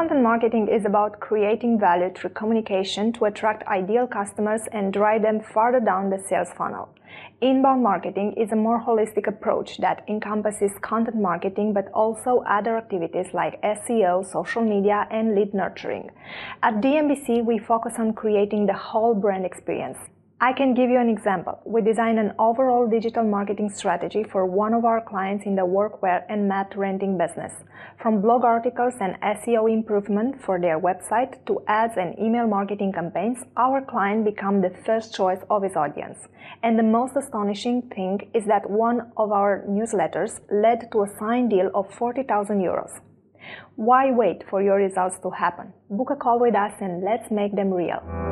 Content marketing is about creating value through communication to attract ideal customers and drive them further down the sales funnel. Inbound marketing is a more holistic approach that encompasses content marketing but also other activities like SEO, social media, and lead nurturing. At DMBC, we focus on creating the whole brand experience. I can give you an example. We designed an overall digital marketing strategy for one of our clients in the workwear and mat renting business. From blog articles and SEO improvement for their website to ads and email marketing campaigns, our client became the first choice of his audience. And the most astonishing thing is that one of our newsletters led to a signed deal of 40,000 euros. Why wait for your results to happen? Book a call with us and let's make them real.